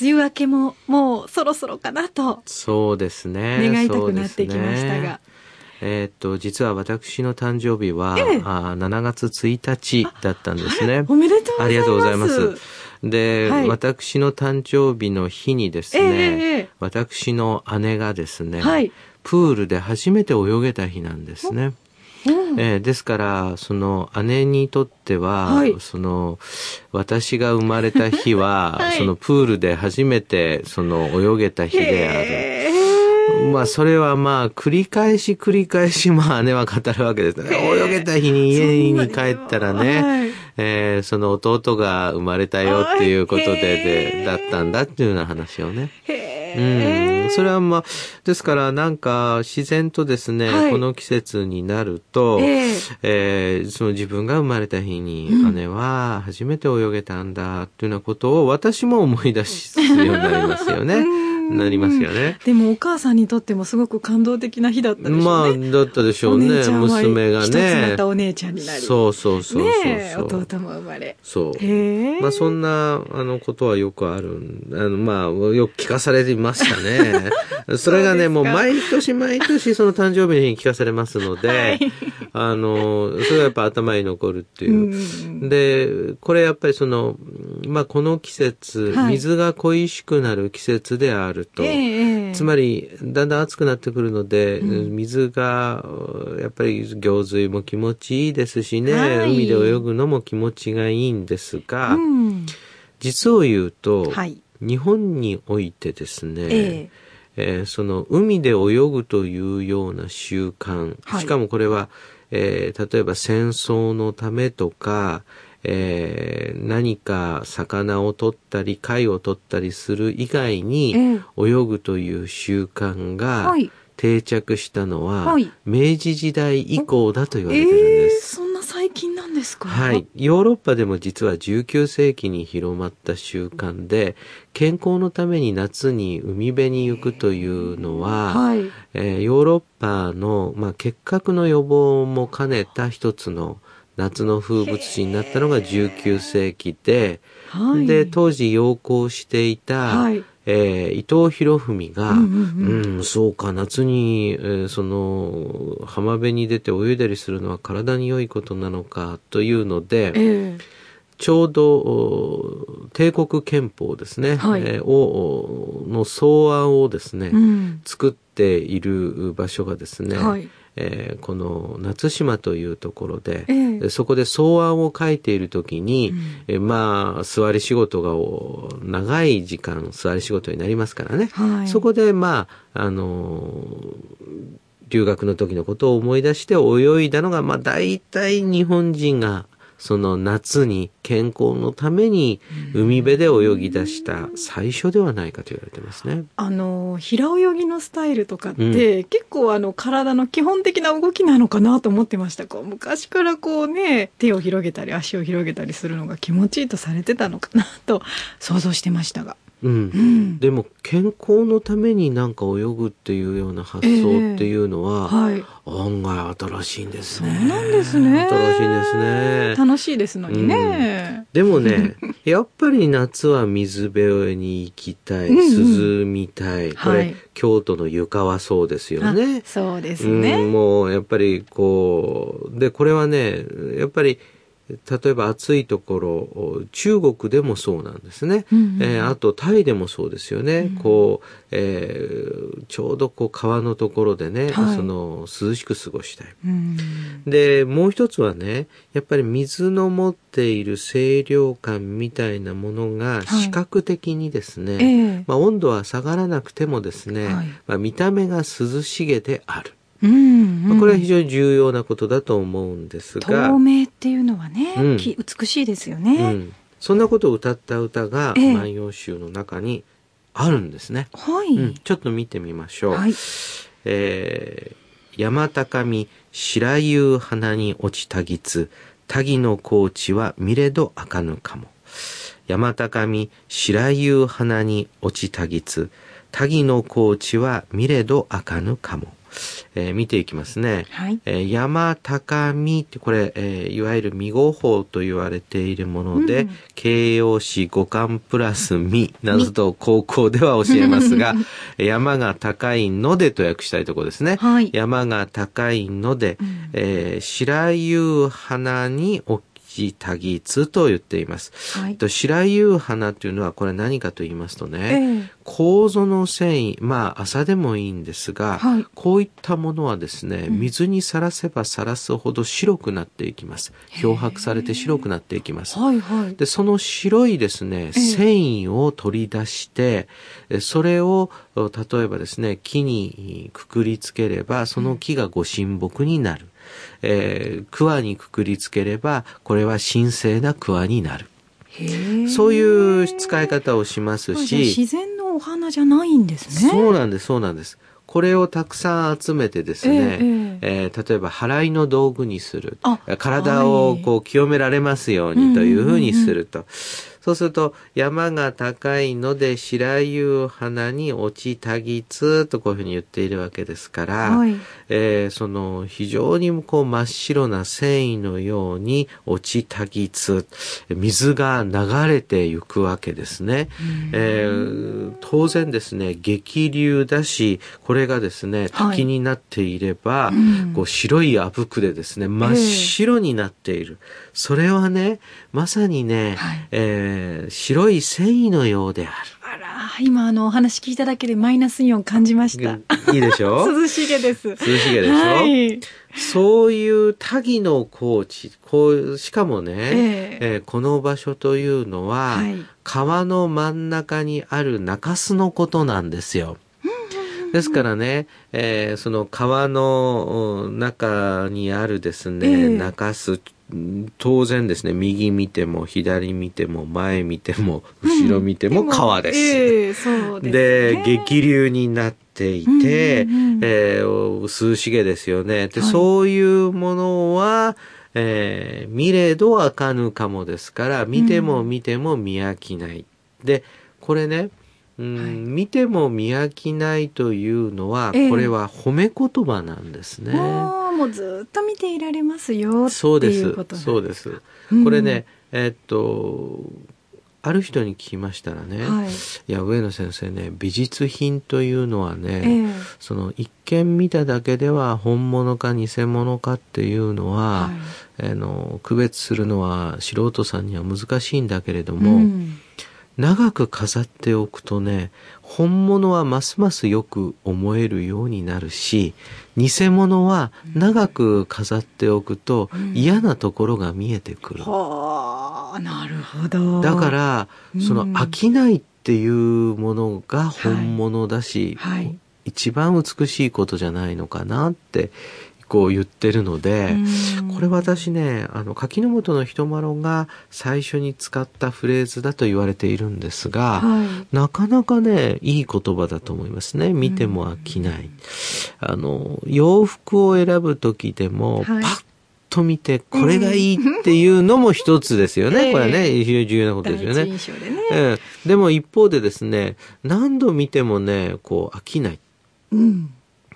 梅雨明けももうそろそろかなとそうですね願いたくなってきましたが。えー、っと実は私の誕生日は、ええ、あ7月1日だったんですね。おめでとうございます。ありがとうございます。で、はい、私の誕生日の日にですね、え、私の姉がですね、はい、プールで初めて泳げた日なんですね。うん、えー、ですからその姉にとっては、はい、その私が生まれた日は、はい、そのプールで初めてその泳げた日である。まあそれはまあ繰り返し繰り返しまあ姉は語るわけですね。泳げた日に家に帰ったらね、はい、えー、その弟が生まれたよっていうことででだったんだっていうような話をね。うん、それはまあ、ですからなんか自然とですね、はい、この季節になると、えー、えー、その自分が生まれた日に姉は初めて泳げたんだっていうようなことを私も思い出すようになりますよね。なりますよね。でもお母さんにとってもすごく感動的な日だったでしょうね。まあ、だったでしょうね。娘がね。一つなったお姉ちゃんになり。そうそうそうそうね弟も生まれ。そう。まあそんな、あの、ことはよくある。あの、まあ、よく聞かされてましたね。それがね、もう毎年毎年その誕生日に聞かされますので、はい、あの、それがやっぱ頭に残るっていう。で、これやっぱりその、まあこの季節、水が恋しくなる季節である。ると、えー、つまりだんだん暑くなってくるので、うん、水がやっぱり行水も気持ちいいですしね、はい、海で泳ぐのも気持ちがいいんですが、うん、実を言うと、はい、日本においてですね、えーえー、その海で泳ぐというような習慣、しかもこれは、えー、例えば戦争のためとか、えー、何か魚を取ったり貝を取ったりする以外に泳ぐという習慣が定着したのは、はい、明治時代以降だと言われてるんです、えー、そんな最近なんですか？はい。ヨーロッパでも実は19世紀に広まった習慣で健康のために夏に海辺に行くというのは、はい、えー、ヨーロッパの、まあ、結核の予防も兼ねた一つの夏の風物詩になったのが19世紀で、はい、で、当時養行していた、はい、えー、伊藤博文が、うん、うん、そうか、夏に、えー、その、浜辺に出て泳いだりするのは体に良いことなのかというので、えー、ちょうど帝国憲法ですね、はい、えー、をの草案をですね、うん、作っている場所がですね、はいえー、この夏島というところで、えー、そこで草案を書いている時に、うん、えー、まあ座り仕事が長い時間座り仕事になりますからね、はい、そこでまああの留学の時のことを思い出して泳いだのが、まあ大体日本人がその夏に健康のために海辺で泳ぎ出した最初ではないかと言われてますね。あの平泳ぎのスタイルとかって、うん、結構あの体の基本的な動きなのかなと思ってましたこう昔からこうね手を広げたり足を広げたりするのが気持ちいいとされてたのかなと想像してましたが。うん、でも健康のためになんか泳ぐっていうような発想っていうのは、えーはい、案外新しいんですね。そうなんですね。新しいんですね。楽しいですのにね。うん、でもね、やっぱり夏は水辺に行きたい、涼みたい。これ、はい、京都の床はそうですよね。そうですね、うん。もうやっぱりこう、で、これはね、やっぱり例えば暑いところ中国でもそうなんですね、うんうん、えー、あとタイでもそうですよね、うん、こう、えー、ちょうどこう川のところでね、はい、その涼しく過ごしたい、うん、でもう一つはねやっぱり水の持っている清涼感みたいなものが視覚的にですね、はいえ。ー、まあ、温度は下がらなくてもですね、はい、まあ、見た目が涼しげであるうん、まあ、これは非常に重要なことだと思うんですが透明っていうのはね、うん、美しいですよね、うん、そんなことを歌った歌が「万葉集」の中にあるんですね。はい。うん、ちょっと見てみましょう。はい。えー、山高み白湯花に落ちたぎつ、たぎの高地は見れどあかぬかも。山高み白湯花に落ちたぎつ、たぎの高地は見れどあかぬかも。えー、見ていきますね。はい、えー、山高みってこれ、えー、いわゆる未合法と言われているもので、うん、形容詞五感プラスみなどと高校では教えますが、山が高いのでと訳したいところですね。はい、山が高いので、うん、えー、白湯花に置ジタギツと言っています。はい、と白湯花というのはこれ何かと言いますとね、えー、楮の繊維、まあ麻でもいいんですが、はい、こういったものはですね、水にさらせばさらすほど白くなっていきます。漂白されて白くなっていきます。はいはい、で、その白いですね、繊維を取り出して、それを例えばですね、木にくくりつければ、その木がご神木になる。えー、桑にくくりつければ、これは神聖な桑になる。そういう使い方をしますし。自然のお花じゃないんですね。そうなんです、そうなんです。これをたくさん集めてですね、えー、えー、例えば払いの道具にする。体をこう清められますようにというふうにすると。そうすると、山が高いので白湯花に落ちたぎつとこういうふうに言っているわけですから、はい、えー、その非常にこう真っ白な繊維のように落ちたぎつ、水が流れていくわけですね。えー、当然ですね、激流だし、これがですね、滝になっていれば、はい、こう白いあぶくでですね、真っ白になっている。えー、それはね、まさにね、はい、えーー、白い繊維のようである。あら、今あのお話聞いただけでマイナスイオン感じました。いいでしょ？涼しげです。涼しげでしょ、はい、そういう多義の高地、こう、しかもね、えー、えー、この場所というのは、はい、川の真ん中にある中州のことなんですよ。ですからね、えー、その川の中にあるですね、えー、中州当然ですね、右見ても左見ても前見ても後ろ見ても川です。うんえー、で、ね、激流になっていて、うんうんうん、えー、涼しげですよね。で、はい、そういうものは、えー、見れどあかぬかもですから、見ても見ても見飽きない。うん、で、これね、うん、はい、見ても見飽きないというのは、これは褒め言葉なんですね。えーもうずっと見ていられますよそうです。そうです、うん、これねえー、っとある人に聞きましたらね、はい、いや上野先生ね美術品というのはね、えー、その一見見ただけでは本物か偽物かっていうのは、はい、あの区別するのは素人さんには難しいんだけれども、うん長く飾っておくとね、本物はますますよく思えるようになるし、偽物は長く飾っておくと嫌なところが見えてくる。はあ、なるほど。だから、その飽きないっていうものが本物だし、はい、一番美しいことじゃないのかなってこう言ってるので、これ私ね、あの、柿の本の人丸が最初に使ったフレーズだと言われているんですが、はい、なかなかね、いい言葉だと思いますね。見ても飽きない。あの、洋服を選ぶ時でも、パッと見て、これがいいっていうのも一つですよね。これはね、非常に重要なことですよね。でね、えー、でも一方でですね、何度見てもね、こう飽きない。うん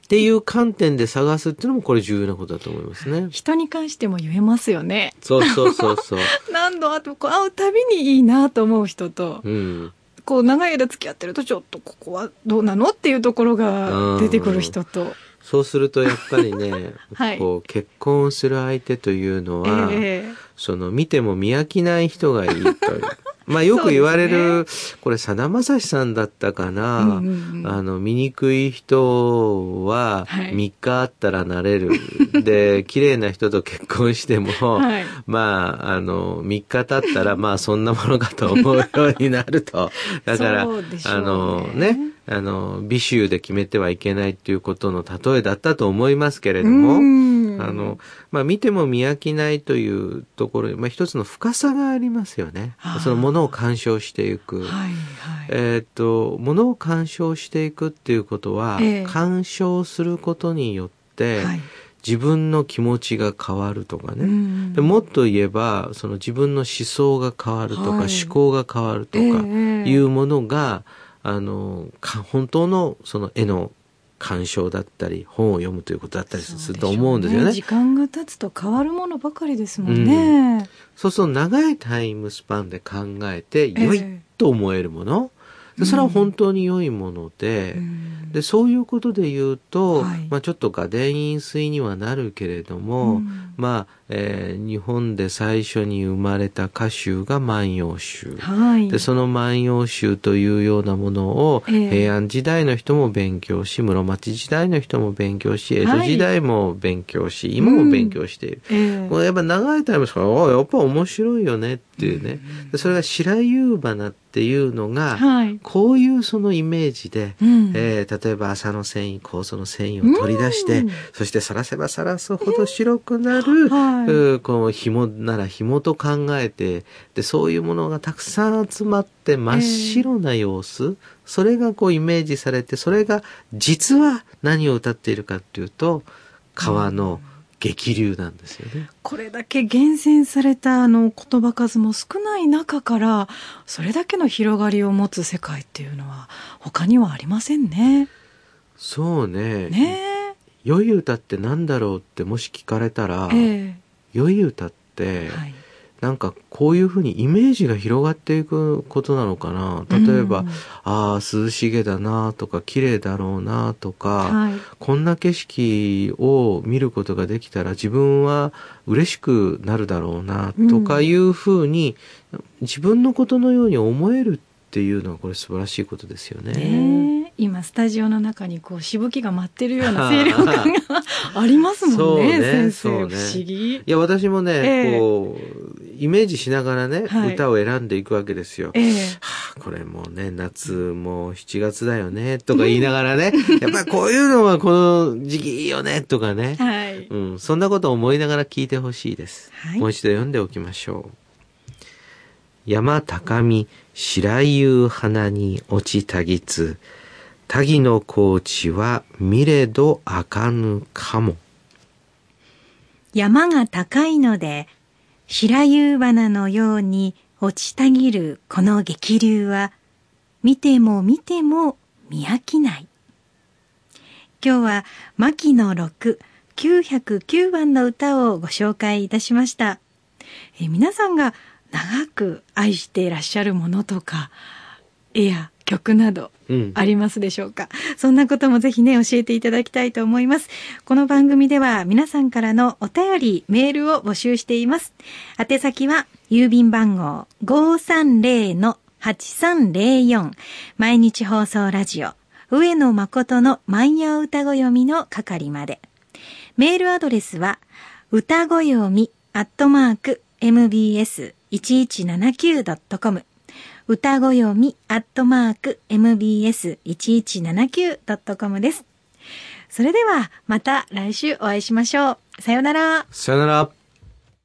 っていう観点で探すっていうのもこれ重要なことだと思いますね。人に関しても言えますよね。そうそうそうそう。何度あとこう会うたびにいいなと思う人と、うん、こう長い間付き合ってるとちょっとここはどうなのっていうところが出てくる人と。そうするとやっぱりね、はい、こう結婚する相手というのは、えー、その見ても見飽きない人がいいという。まあよく言われる、ね、これさだまさしさんだったかな、うんうんうん、あの、醜い人は3日あったらなれる。はい、で、綺麗な人と結婚しても、はい、まあ、あの、3日経ったらまあそんなものかと思うようになると。だから、ね、あのね、あの、美醜で決めてはいけないっていうことの例えだったと思いますけれども、あの、まあ、見ても見飽きないというところに、まあ、一つの深さがありますよね。そのものを鑑賞していく。はいはい、えっ、と、ものを鑑賞していくっていうことは、えー、鑑賞することによって、はい。自分の気持ちが変わるとかね、でもっと言えばその自分の思想が変わるとか、はい、思考が変わるとかいうものが、えー、あの本当のその絵の鑑賞だったり本を読むということだったりすると思うんですよね、ね、時間が経つと変わるものばかりですもんね、うん、そうそう長いタイムスパンで考えて良いと思えるもの、えー、それは本当に良いもので、うん。でそういうことで言うと、はい、まあ、ちょっと画伝飲水にはなるけれども、うん、まあえー、日本で最初に生まれた歌集が万葉集、はい、でその万葉集というようなものを、平安時代の人も勉強し室町時代の人も勉強し江戸時代も勉強し、はい、今も勉強している、うん、もうやっぱ長いタイムですからやっぱ面白いよねっていうね、うん、それが白夕花っていうのが、はい、こういうそのイメージで、うん、えー、例えば朝の繊維酵素の繊維を取り出して、そしてさらせばさらすほど白くなる、はいこの紐なら紐と考えてでそういうものがたくさん集まって真っ白な様子、えー、それがこうイメージされてそれが実は何を歌っているかっていうと川の激流なんですよね。これだけ厳選されたあの言葉数も少ない中からそれだけの広がりを持つ世界っていうのは他にはありませんね。そうね。ね良い歌って何だろうってもし聞かれたら、えー、良い歌って、はい、なんかこういうふうにイメージが広がっていくことなのかな。例えば、うん、ああ涼しげだなとか綺麗だろうなとか、はい、こんな景色を見ることができたら自分は嬉しくなるだろうなとかいうふうに、ん、自分のことのように思えるっていうのはこれ素晴らしいことですよね。今スタジオの中にこうしぶきが舞ってるような清涼感がありますもんね ね先生、ね、不思議。いや私もね、えー、こうイメージしながらね、はい、歌を選んでいくわけですよ、えー、はあ、これもうね夏もう7月だよねとか言いながらね、やっぱりこういうのはこの時期いいよねとかね、はい、うん、そんなことを思いながら聞いてほしいです、はい、もう一度読んでおきましょう。山高み白夕花に落ちたぎつタギの高地は見れどあかぬかも。山が高いので、白夕花のように落ちたぎるこの激流は、見ても見ても見飽きない。今日は、牧野六909番の歌をご紹介いたしました。え皆さんが長く愛していらっしゃるものとか、絵や曲などありますでしょうか、うん、そんなこともぜひね、教えていただきたいと思います。この番組では皆さんからのお便り、メールを募集しています。宛先は、郵便番号530-8304毎日放送ラジオ上野誠の万葉歌子読みの係まで。メールアドレスは、歌子読みアットマーク mbs1179.com 歌ご読みアットマーク mbs1179.com です。それではまた来週お会いしましょう。さよなら。さよなら。